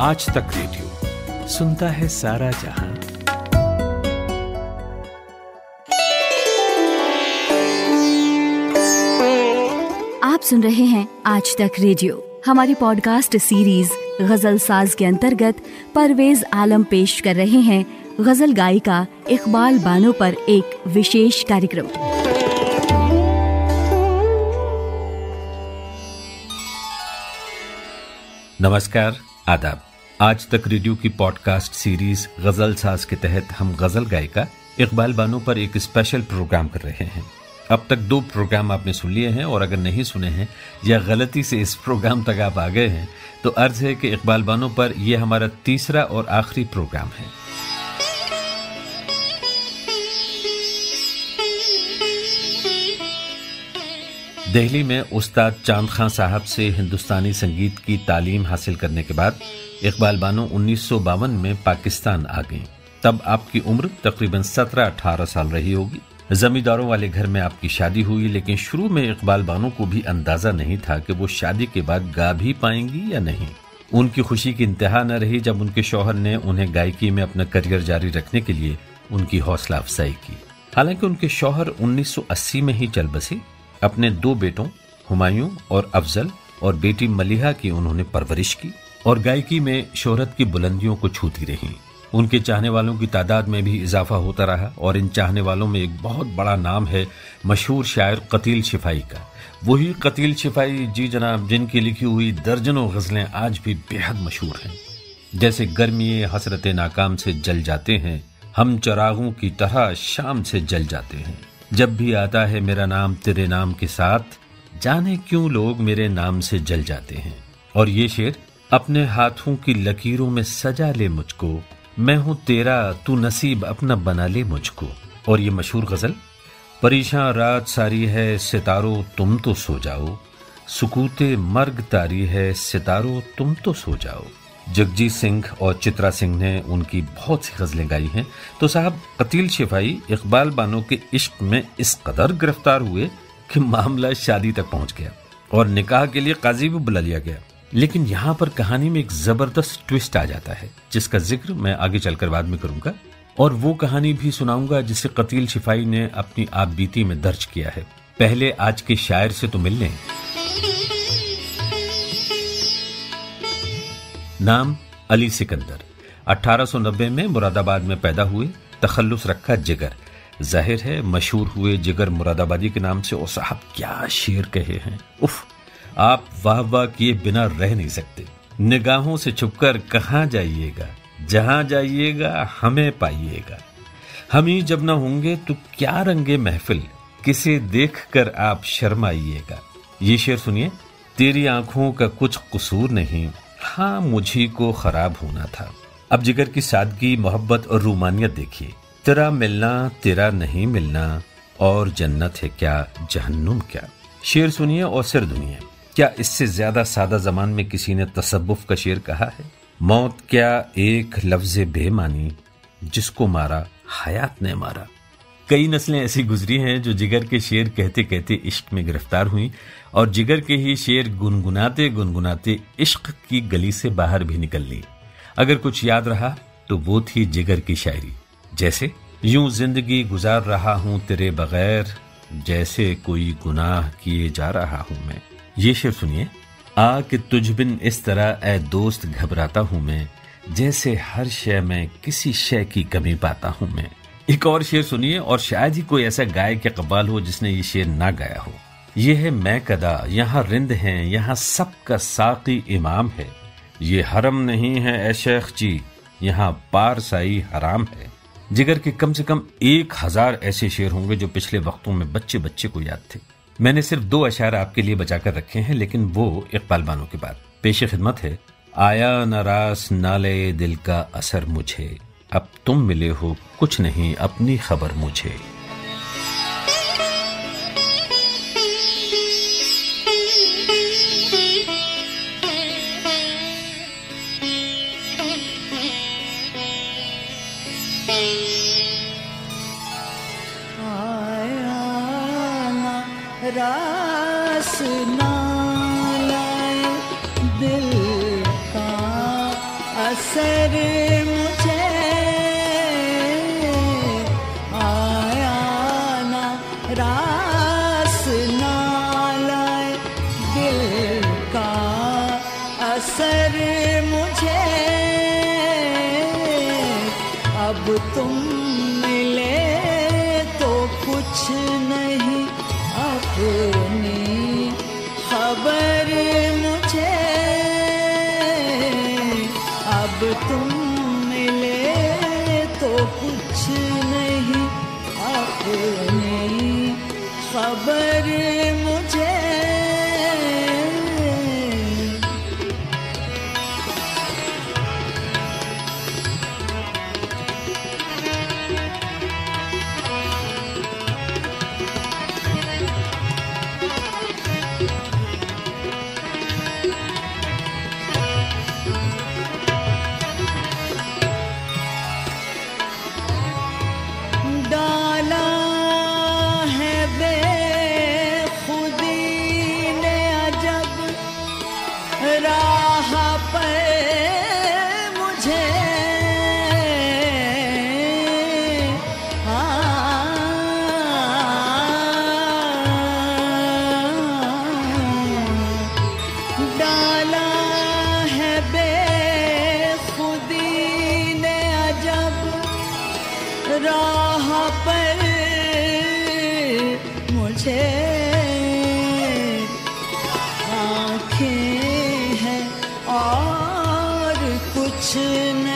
आज तक रेडियो सुनता है सारा जहाँ। आप सुन रहे हैं आज तक रेडियो। हमारी पॉडकास्ट सीरीज़ गज़ल साज के अंतर्गत परवेज आलम पेश कर रहे हैं गज़ल गायिका इकबाल बानो पर एक विशेष कार्यक्रम। नमस्कार आदाब। आज तक रेडियो की पॉडकास्ट सीरीज़ गज़ल साज के तहत हम गज़ल गायिका इकबाल बानो पर एक स्पेशल प्रोग्राम कर रहे हैं। अब तक दो प्रोग्राम आपने सुन लिए हैं और अगर नहीं सुने हैं या गलती से इस प्रोग्राम तक आप आ गए हैं तो अर्ज़ है कि इकबाल बानो पर यह हमारा तीसरा और आखिरी प्रोग्राम है। दिल्ली में उस्ताद चाँद खां साहब से हिंदुस्तानी संगीत की तालीम हासिल करने के बाद इकबाल बानो उन्नीस सौ बावन में पाकिस्तान आ गई। तब आपकी उम्र तकरीबन 17-18 साल रही होगी। जमींदारों वाले घर में आपकी शादी हुई, लेकिन शुरू में इकबाल बानो को भी अंदाज़ा नहीं था कि वो शादी के बाद गा भी पाएँगी या नहीं। उनकी खुशी की इंतहा न रही जब उनके शौहर ने उन्हें गायकी में अपना करियर जारी रखने के लिए उनकी हौसला अफजाई की। हालाँकि उनके शौहर 1980 में ही चल बसे अपने दो बेटों, हुमायूं और अफजल और बेटी मलिहा की उन्होंने परवरिश की और गायकी में शोहरत की बुलंदियों को छूती रही। उनके चाहने वालों की तादाद में भी इजाफा होता रहा और इन चाहने वालों में एक बहुत बड़ा नाम है मशहूर शायर कतील शिफाई का। वही कतील शिफाई जी जनाब, जिनकी लिखी हुई दर्जनों गजलें आज भी बेहद मशहूर हैं। जैसे गर्मी हसरत नाकाम से जल जाते हैं, हम चरागों की तरह शाम से जल जाते हैं। जब भी आता है मेरा नाम तेरे नाम के साथ, जाने क्यों लोग मेरे नाम से जल जाते हैं? और ये शेर, अपने हाथों की लकीरों में सजा ले मुझको। मैं हूँ तेरा, तू नसीब अपना बना ले मुझको। और ये मशहूर गज़ल, परेशान रात सारी है, सितारो तुम तो सो जाओ। सुकूते मर्ग तारी है, सितारो तुम तो सो जाओ। जगजीत सिंह और चित्रा सिंह ने उनकी बहुत सी गजलें गाई हैं। तो साहब, कतील शिफाई इकबाल बानो के इश्क में इस कदर गिरफ़्तार हुए कि मामला शादी तक पहुँच गया और निकाह के लिए काजी भी बुला लिया गया। लेकिन यहाँ पर कहानी में एक ज़बरदस्त ट्विस्ट आ जाता है, जिसका ज़िक्र मैं आगे चलकर बाद में करूँगा। और वो कहानी भी सुनाऊँगा जिसे कतील शिफाई ने अपनी आप बीती में दर्ज किया है। पहले आज के शायर से तो मिलने नाम अली सिकंदर। 1890 में मुरादाबाद में पैदा हुए, तखल्लुस रखा जिगर। ज़ाहिर है, मशहूर हुए जिगर मुरादाबादी के नाम से, ओ साहब, क्या शेर कहे हैं? उफ, आप वाह वाह किए बिना रह नहीं सकते। निगाहों से छुपकर कहा जाइएगा? जहाँ जाइएगा, हमें पाइएगा। हम ही जब ना होंगे तो क्या रंगे महफिल? किसे देख कर आप शर्माइएगा? ये शेर सुनिए, तेरी आँखों का कुछ कसूर नहीं हाँ मुझी को खराब होना था। अब जिगर की सादगी, मोहब्बत और रूमानियत देखिए। तेरा मिलना, तेरा नहीं मिलना, और जन्नत है क्या, जहन्नुम क्या? शेर सुनिए और सिर दुनिया क्या इससे ज़्यादा सादा जमान में किसी ने तसब्बुफ का शेर कहा है? मौत क्या एक लफ्ज बेमानी जिसको मारा, हयात ने मारा? कई नस्लें ऐसी गुजरी हैं जो जिगर के शेर कहते कहते इश्क में गिरफ़्तार हुई। और जिगर के ही शेर गुनगुनाते गुनगुनाते इश्क की गली से बाहर भी निकल ली। अगर कुछ याद रहा तो वो थी जिगर की शायरी। जैसे, यूँ ज़िंदगी गुजार रहा हूँ तेरे बगैर, जैसे कोई गुनाह किए जा रहा हूँ मैं। ये शेर सुनिए। आ कि तुझ बिन इस तरह ए दोस्त घबराता हूँ मैं, जैसे हर शय में किसी शय की कमी पाता हूँ मैं। एक और शेर सुनिए, और शायद ही कोई ऐसा गायक या कबाल हो जिसने ये शेर ना गाया हो। ये है मैं कदा यहाँ रिंद है, यहाँ सबका साकी इमाम है। ये हरम नहीं है, ए शेख जी, यहाँ पारसाई हराम है। जिगर के कम से कम एक हज़ार ऐसे शेर होंगे जो पिछले वक्तों में बच्चे बच्चे को याद थे। मैंने सिर्फ़ दो अशार आपके लिए बचाकर रखे हैं, लेकिन वो इकबाल बानो के बाद। पेश खिदमत है, आया नाराज़ नाले दिल का असर मुझे, अब तुम मिले हो कुछ नहीं अपनी खबर मुझे। रास दिल का असर watching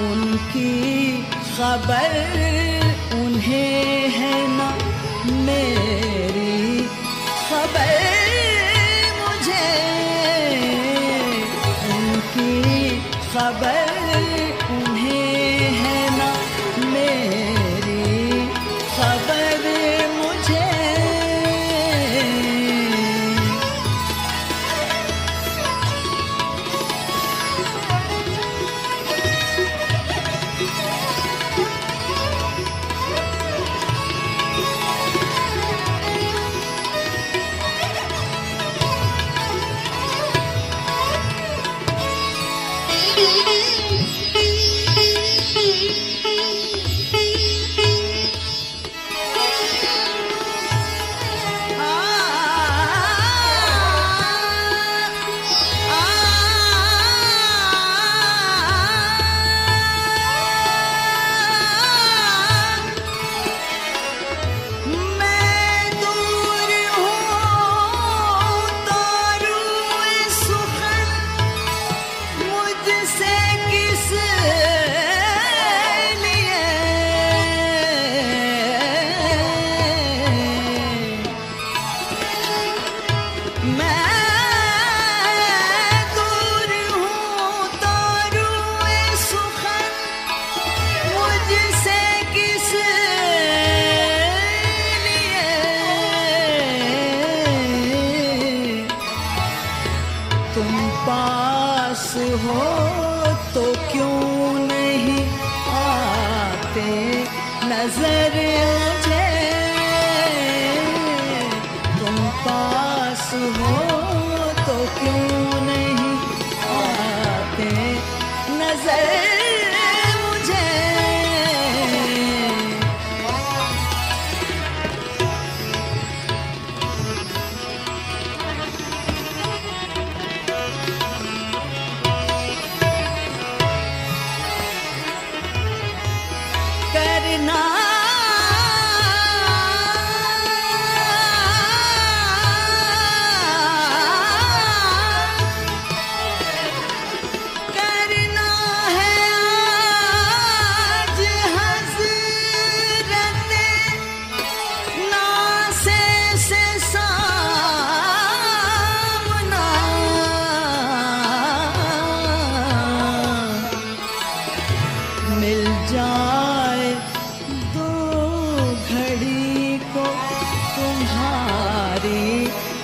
उनकी खबर उन्हें है ना मेरी खबर। मुझे उनकी खबर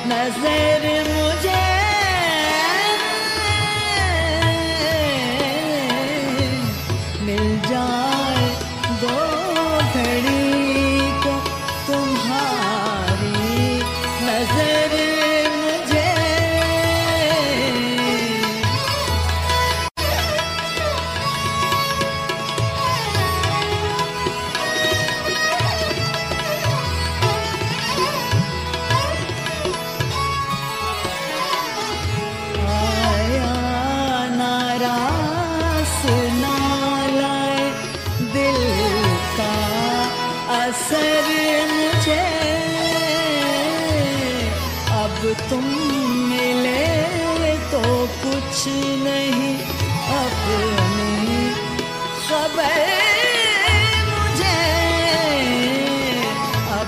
etmez derim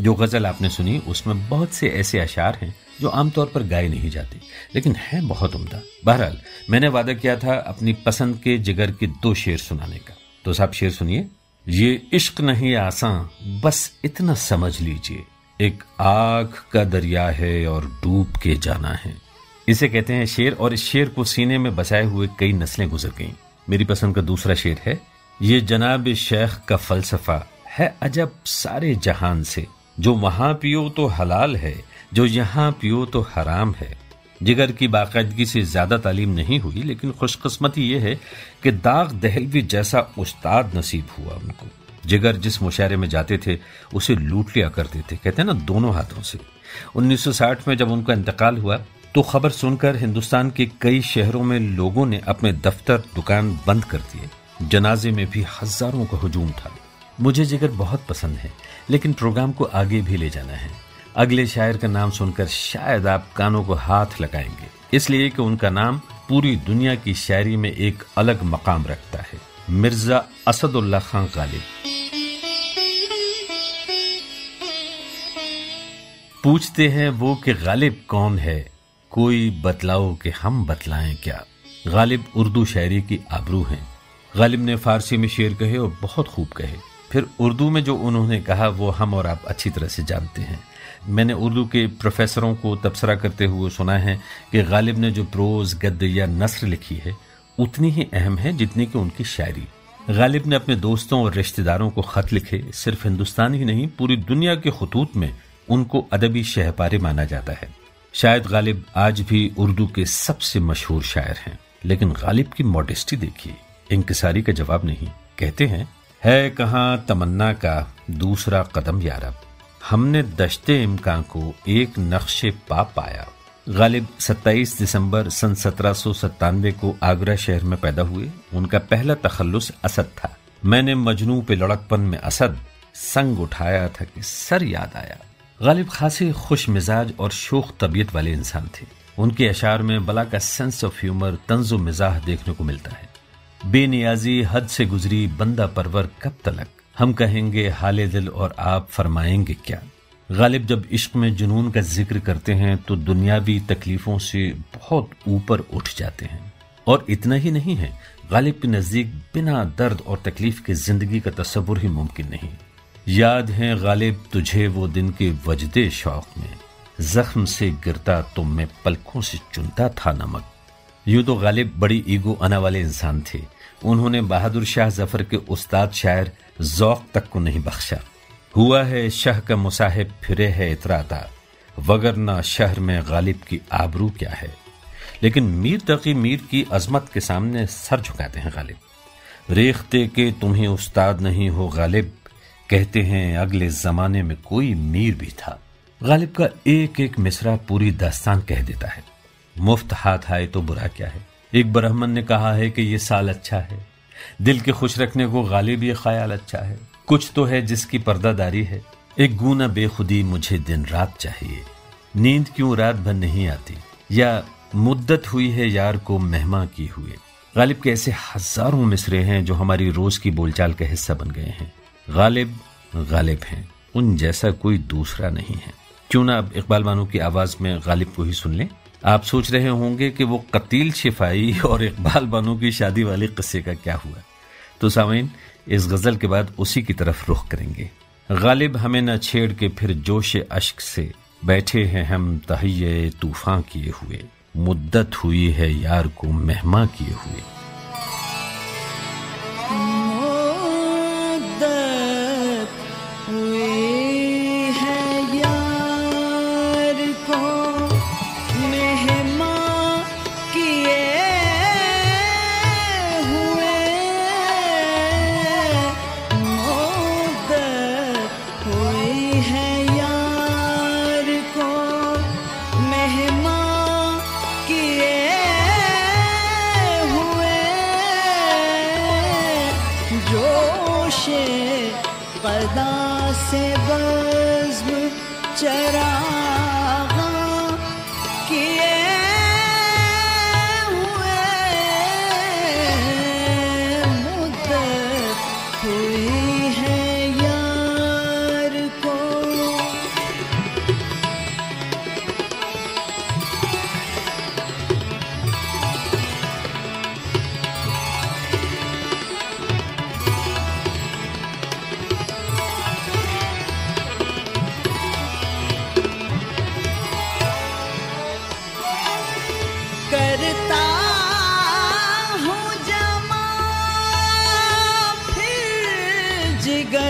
जो गज़ल आपने सुनी, उसमें बहुत से ऐसे अशार हैं जो आमतौर पर गाए नहीं जाते, लेकिन है बहुत उम्दा। बहरहाल, मैंने वादा किया था अपनी पसंद के जिगर के दो शेर सुनाने का। तो साहब, शेर सुनिए। ये इश्क नहीं आसान, बस इतना समझ लीजिए। एक आग का दरिया है और डूब के जाना है। इसे कहते हैं शेर, और इस शेर को सीने में बसाए हुए कई नस्लें गुजर गईं। मेरी पसंद का दूसरा शेर है, ये जनाब शेख का फलसफा है अजब सारे जहान से। जो वहाँ पियो तो हलाल है, जो यहाँ पियो तो हराम है। जिगर की बाकायदगी से ज़्यादा तालीम नहीं हुई, लेकिन खुशकस्मती यह है कि दाग दहलवी जैसा उस्ताद नसीब हुआ उनको। जिगर जिस मुशायरे में जाते थे, उसे लूट लिया करते थे। कहते हैं ना, दोनों हाथों से। 1960 में जब उनका इंतकाल हुआ तो खबर सुनकर हिंदुस्तान के कई शहरों में लोगों ने अपने दफ्तर, दुकान बंद कर दिए। जनाजे में भी हज़ारों का हजूम था। मुझे जिगर बहुत पसंद है, लेकिन प्रोग्राम को आगे भी ले जाना है। अगले शायर का नाम सुनकर शायद आप कानों को हाथ लगाएँगे। इसलिए कि उनका नाम पूरी दुनिया की शायरी में एक अलग मकाम रखता है। मिर्ज़ा असदुल्ला खान गालिब। पूछते हैं वो कि गालिब कौन है? कोई बतलाओ कि हम बतलाएँ क्या? गालिब उर्दू शायरी की आबरू हैं। गालिब ने फारसी में शेर कहे और बहुत खूब कहे। फिर उर्दू में जो उन्होंने कहा, वो हम और आप अच्छी तरह से जानते हैं। मैंने उर्दू के प्रोफेसरों को तबसरा करते हुए सुना है कि गालिब ने जो प्रोज, गद्य या नसर लिखी है, उतनी ही अहम है जितनी कि उनकी शायरी। गालिब ने अपने दोस्तों और रिश्तेदारों को खत लिखे, सिर्फ़ हिंदुस्तान ही नहीं, पूरी दुनिया के खतूत में उनको अदबी शहपारे माना जाता है। शायद गालिब आज भी उर्दू के सबसे मशहूर शायर हैं, लेकिन गालिब की मॉडेस्टी देखिए इंकसारी का जवाब नहीं। कहते हैं है कहा तमन्ना का दूसरा कदम यारब हमने दशते इम्कान को एक नक्शे पा पाया। गालिब 27 दिसंबर सन सत्रह को आगरा शहर में पैदा हुए। उनका पहला तखल्लुस असद था। मैंने मजनू पे लड़कपन में असद संग उठाया था कि सर याद आया। गालिब खासी खुश मिजाज और शोक तबीयत वाले इंसान थे। उनके अशार में बला का सेंस ऑफ़ ह्यूमर तंजो मिजाह देखने को मिलता है। बेनियाजी हद से गुजरी बंदा परवर कब तलक? हम कहेंगे, हाले दिल और आप फरमाएँगे क्या? गालिब जब इश्क में जुनून का ज़िक्र करते हैं तो दुनियावी तकलीफों से बहुत ऊपर उठ जाते हैं। और इतना ही नहीं है, गालिब के नज़दीक बिना दर्द और तकलीफ़ के ज़िंदगी का तस्वुर ही मुमकिन नहीं। याद है, गालिब, तुझे वो दिन के वजदे शौक में। जख्म से गिरता तो मैं पलकों से चुनता था नमक। यूँ तो गालिब बड़ी ईगो आना वाले इंसान थे। उन्होंने बहादुर शाह ज़फ़र के उस्ताद शायर जौक तक को नहीं बख्शा। हुआ है शाह का मुसाहिब फिरे है इतराता, वगरना शहर में गालिब की आबरू क्या है? लेकिन मीर तकी मीर की अजमत के सामने सर झुकाते हैं गालिब। रेखते के तुम्हें उस्ताद नहीं हो गालिब, कहते हैं अगले जमाने में कोई मीर भी था। गालिब का एक एक मिसरा पूरी दास्तान कह देता है। मुफ़्त हाथ आए तो बुरा क्या है? एक ब्राह्मण ने कहा है कि ये साल अच्छा है। दिल के खुश रखने को गालिब ये ख्याल अच्छा है। कुछ तो है जिसकी पर्दादारी है। एक गुना बेखुदी मुझे दिन रात चाहिए। नींद क्यों रात भर नहीं आती? या मुद्दत हुई है यार को मेहमा की हुए गालिब के ऐसे हज़ारों मिसरे हैं जो हमारी रोज की बोलचाल का हिस्सा बन गए हैं। गालिब गालिब हैं। उन जैसा कोई दूसरा नहीं है। क्यों ना अब इकबाल बानो की आवाज़ में गालिब को ही सुन लें? आप सोच रहे होंगे कि वो कतील शिफाई और इकबाल बानो की शादी वाले किस्से का क्या हुआ? तो सामीन, इस गज़ल के बाद उसी की तरफ़ रुख करेंगे। गालिब हमें न छेड़ के फिर जोश अश्क से बैठे हैं हम, तहिये तूफ़ान किए हुए। मुद्दत हुई है यार को मेहमा किए हुए।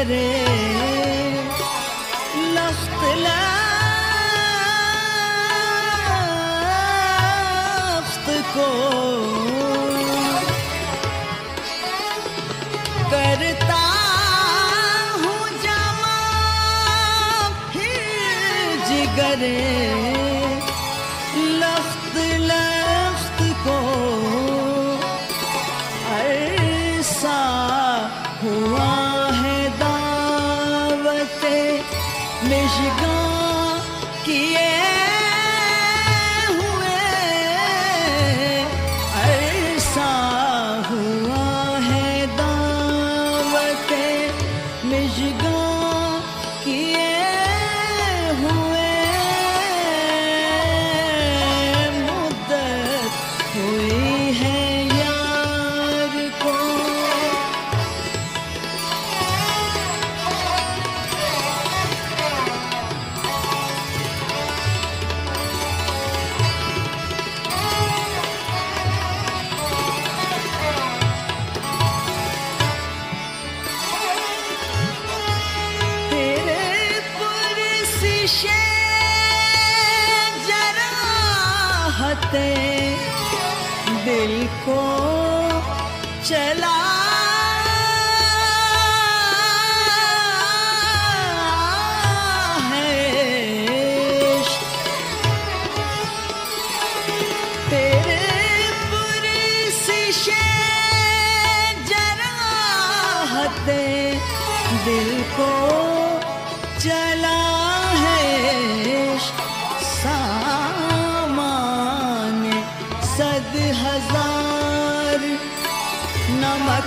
करे लफ्त लफ्त को करता हूँ जमा फिर जिगरे।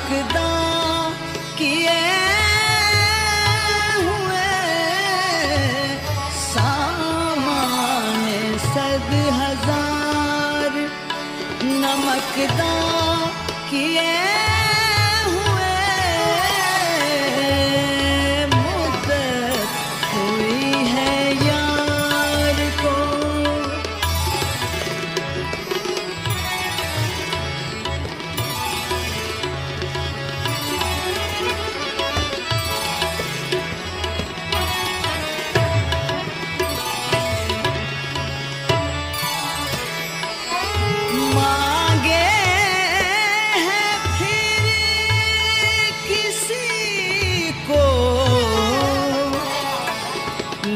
सकदा किए हुए सद हज़ार नमकदा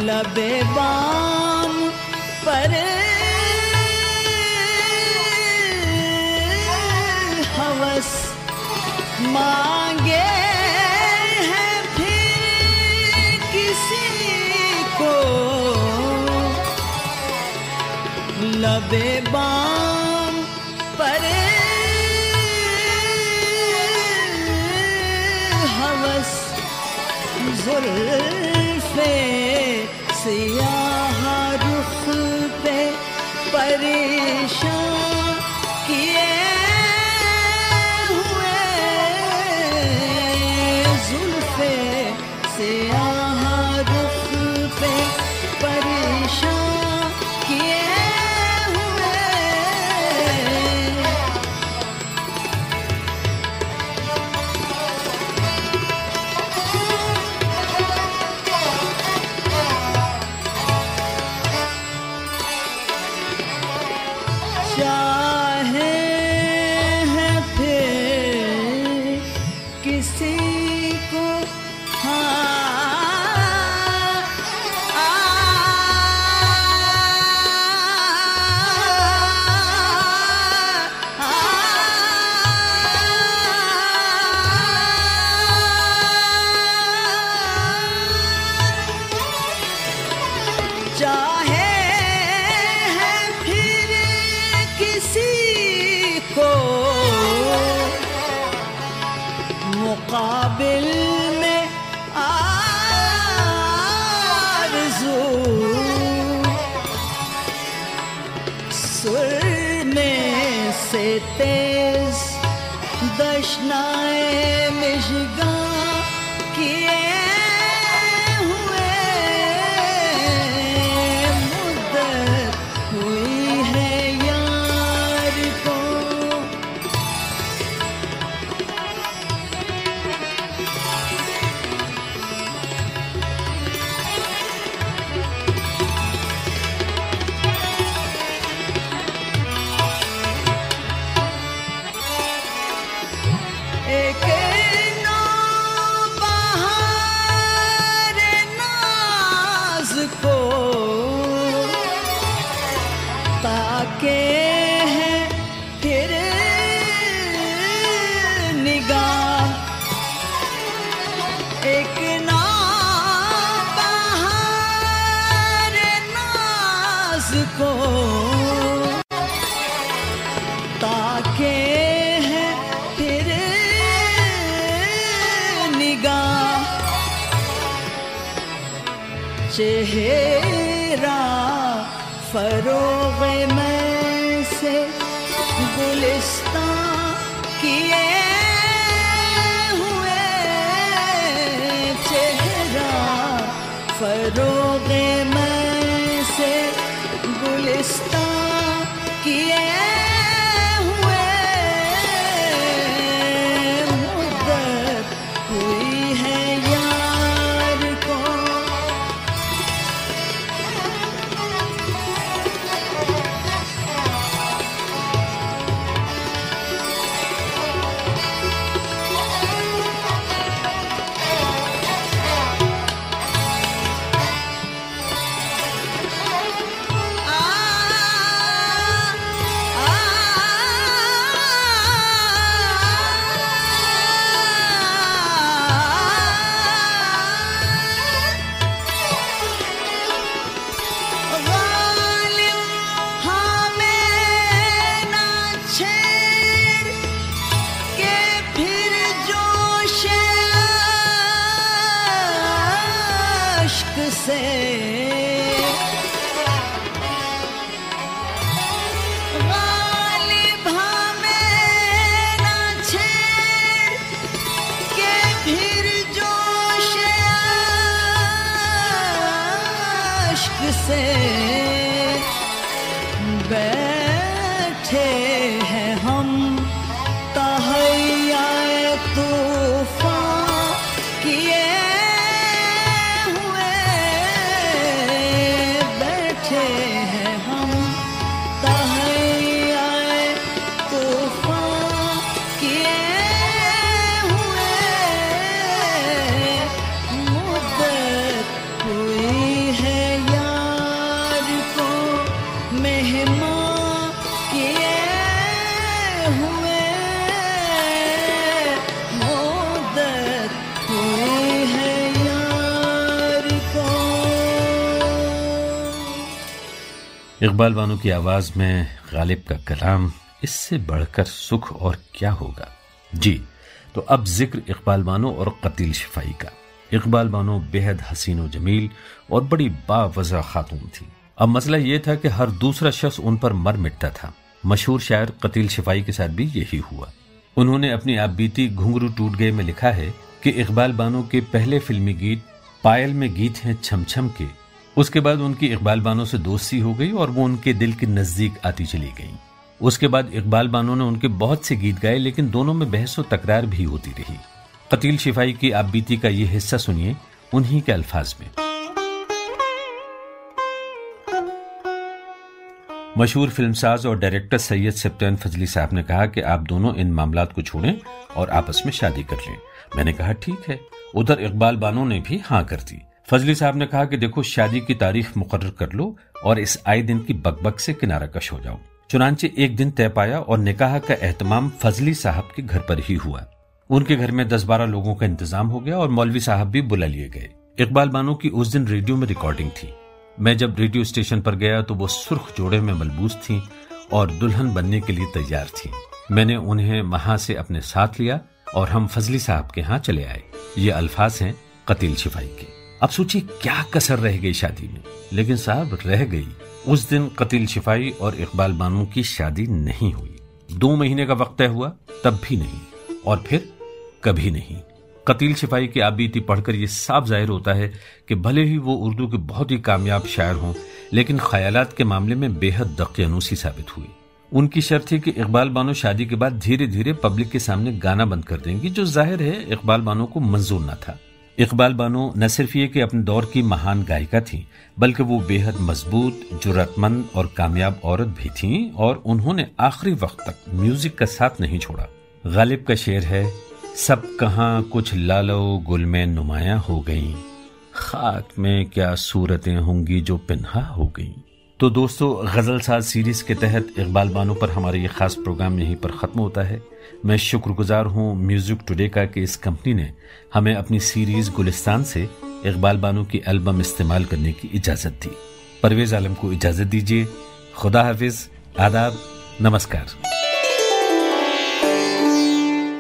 लबे बाम पर हवस मांगे हैं फिर किसी को। लबे बाम पर हवस जुल्फे सिया रुख पे परेशान Me gigantes. चेहरा फरोग में से गुलिस्तान हम तहैया इकबाल बानो की आवाज़ में गालिब का कलाम, इससे बढ़कर सुख और क्या होगा? जी तो अब ज़िक्र इकबाल बानो और कतील शिफाई का। इकबाल बानो बेहद हसीन जमील और बड़ी बावजह खातून थी। अब मसला यह था कि हर दूसरा शख्स उन पर मर मिटता था। मशहूर शायर कतील शिफाई के साथ भी यही हुआ। उन्होंने अपनी आप बीती घुंघरू टूट गए में लिखा है कि इकबाल बानो के पहले फिल्मी गीत पायल में गीत हैं छम छम के। उसके बाद उनकी इकबाल बानो से दोस्ती हो गई और वो उनके दिल के नज़दीक आती चली गई। उसके बाद इकबाल बानो ने उनके बहुत से गीत गाए, लेकिन दोनों में बहस व तकरार भी होती रही। कतील शिफाई की आप बीती का ये हिस्सा सुनिए उन्हीं के अल्फाज में। मशहूर फिल्मसाज और डायरेक्टर सैयद सप्तान फजली साहब ने कहा कि आप दोनों इन मामला को छोड़ें और आपस में शादी कर लें। मैंने कहा, ठीक है। उधर इकबाल बानो ने भी हाँ कर दी। फजली साहब ने कहा कि देखो, शादी की तारीख मुकर कर लो और इस आए दिन की बकबक से किनारा कश हो जाओ। चुनाचे एक दिन तय पाया और निकाह का एहतमाम फजली साहब के घर पर ही हुआ। उनके घर में दस बारह लोगों का इंतज़ाम हो गया और मौलवी साहब भी बुला लिए गए। इकबाल बानो की उस दिन रेडियो में रिकॉर्डिंग थी। मैं जब रेडियो स्टेशन पर गया तो वो सुर्ख जोड़े में मलबूस थी और दुल्हन बनने के लिए तैयार थी। मैंने उन्हें वहाँ से अपने साथ लिया और हम फजली साहब के यहाँ चले आए। ये अल्फाज हैं कतील शिफाई के। अब सोचिए क्या कसर रह गई शादी में। लेकिन साहब, रह गई। उस दिन कतील शिफाई और इकबाल बानो की शादी नहीं हुई। दो महीने का वक्त तय हुआ, तब भी नहीं। और फिर कभी नहीं। कतील शिफाई की आबीती पढ़कर यह साफ़ ज़ाहिर होता है कि भले ही वो उर्दू के बहुत ही कामयाब शायर हों, लेकिन ख्यालात के मामले में बेहद दकियानूसी साबित हुई। उनकी शर्त थी कि इकबाल बानो शादी के बाद धीरे धीरे पब्लिक के सामने गाना बंद कर देंगी, जो ज़ाहिर है इकबाल बानो को मंजूर न था। इकबाल बानो न सिर्फ़ ये कि अपने दौर की महान गायिका थी, बल्कि वो बेहद मज़बूत, जरूरतमंद और कामयाब औरत भी थीं और उन्होंने आखिरी वक्त तक म्यूज़िक का साथ नहीं छोड़ा। गालिब का शेर है, सब कहाँ कुछ लालो गुल में नुमाया हो गईं। खाक में क्या सूरतें होंगी जो पिन्हा हो गई। तो दोस्तों, गज़ल साज सीरीज़ के तहत इकबाल बानो पर हमारा ये खास प्रोग्राम यहीं पर खत्म होता है। मैं शुक्रगुजार हूँ म्यूज़िक टुडे का कि इस कंपनी ने हमें अपनी सीरीज़ गुलिस्तान से इकबाल बानो की एल्बम इस्तेमाल करने की इजाज़त दी। परवेज आलम को इजाज़त दीजिए। खुदा हाफिज, आदाब, नमस्कार।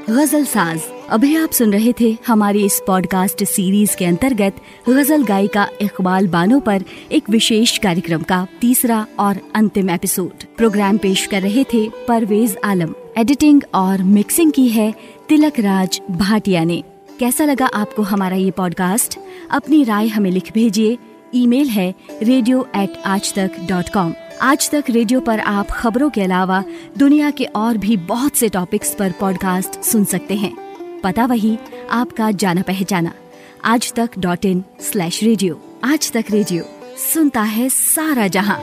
गज़ल साज। अभी आप सुन रहे थे हमारी इस पॉडकास्ट सीरीज़ के अंतर्गत गज़ल गायिका इकबाल बानो पर एक विशेष कार्यक्रम का तीसरा और अंतिम एपिसोड प्रोग्राम पेश कर रहे थे परवेज आलम। एडिटिंग और मिक्सिंग की है तिलक राज भाटिया ने। कैसा लगा आपको हमारा ये पॉडकास्ट अपनी राय हमें लिख भेजिए। ईमेल है रेडियो एट आज तक डॉट कॉम आज तक रेडियो पर आप खबरों के अलावा दुनिया के और भी बहुत से टॉपिक्स पर पॉडकास्ट सुन सकते हैं। पता वही, आपका जाना पहचाना। आज तक डॉट इन स्लैश रेडियो आज तक रेडियो सुनता है सारा जहाँ।